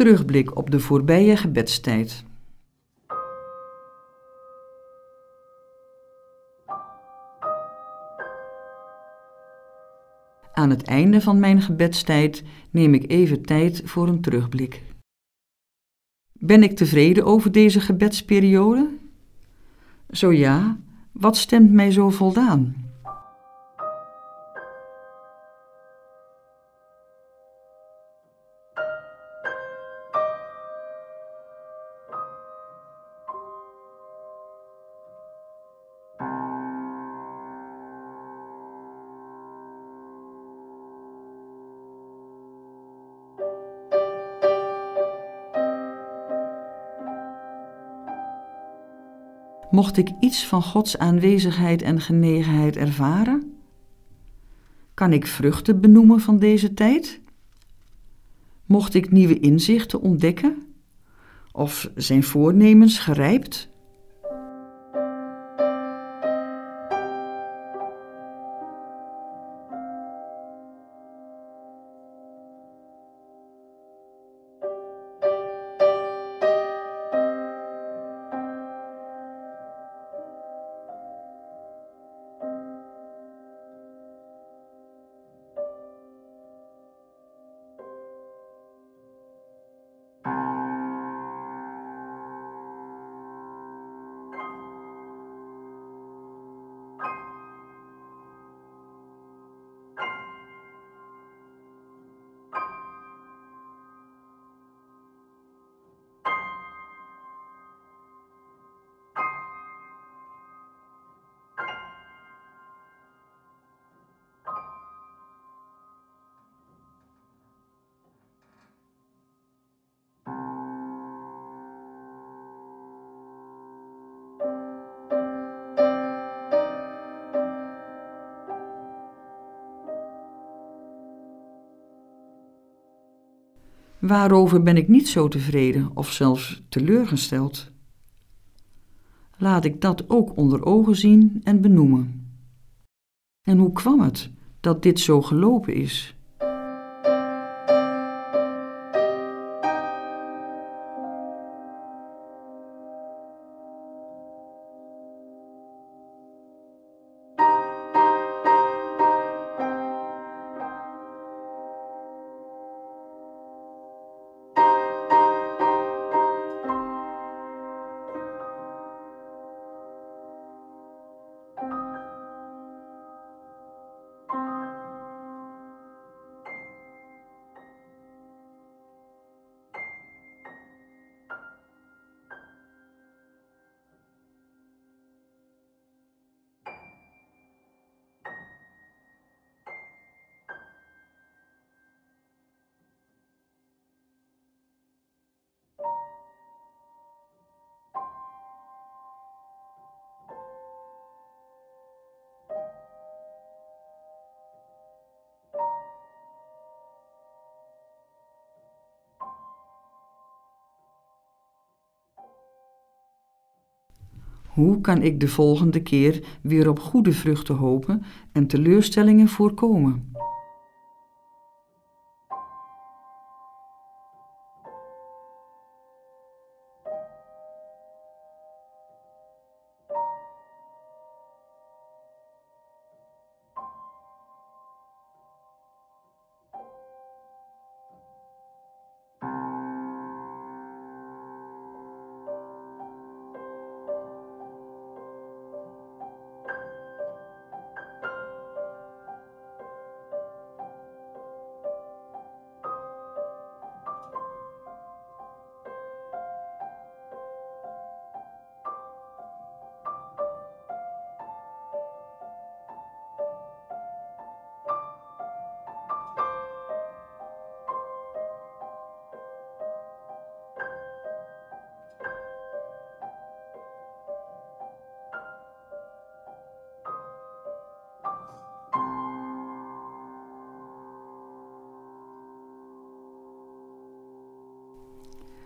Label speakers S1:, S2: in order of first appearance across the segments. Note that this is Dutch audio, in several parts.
S1: Terugblik op de voorbije gebedstijd. Aan het einde van mijn gebedstijd neem ik even tijd voor een terugblik. Ben ik tevreden over deze gebedsperiode? Zo ja, wat stemt mij zo voldaan? Mocht ik iets van Gods aanwezigheid en genegenheid ervaren? Kan ik vruchten benoemen van deze tijd? Mocht ik nieuwe inzichten ontdekken? Of zijn voornemens gerijpt? Waarover ben ik niet zo tevreden of zelfs teleurgesteld? Laat ik dat ook onder ogen zien en benoemen. En hoe kwam het dat dit zo gelopen is? Hoe kan ik de volgende keer weer op goede vruchten hopen en teleurstellingen voorkomen?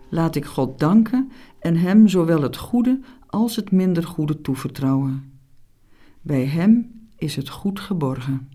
S1: Laat ik God danken en Hem zowel het goede als het minder goede toevertrouwen. Bij Hem is het goed geborgen.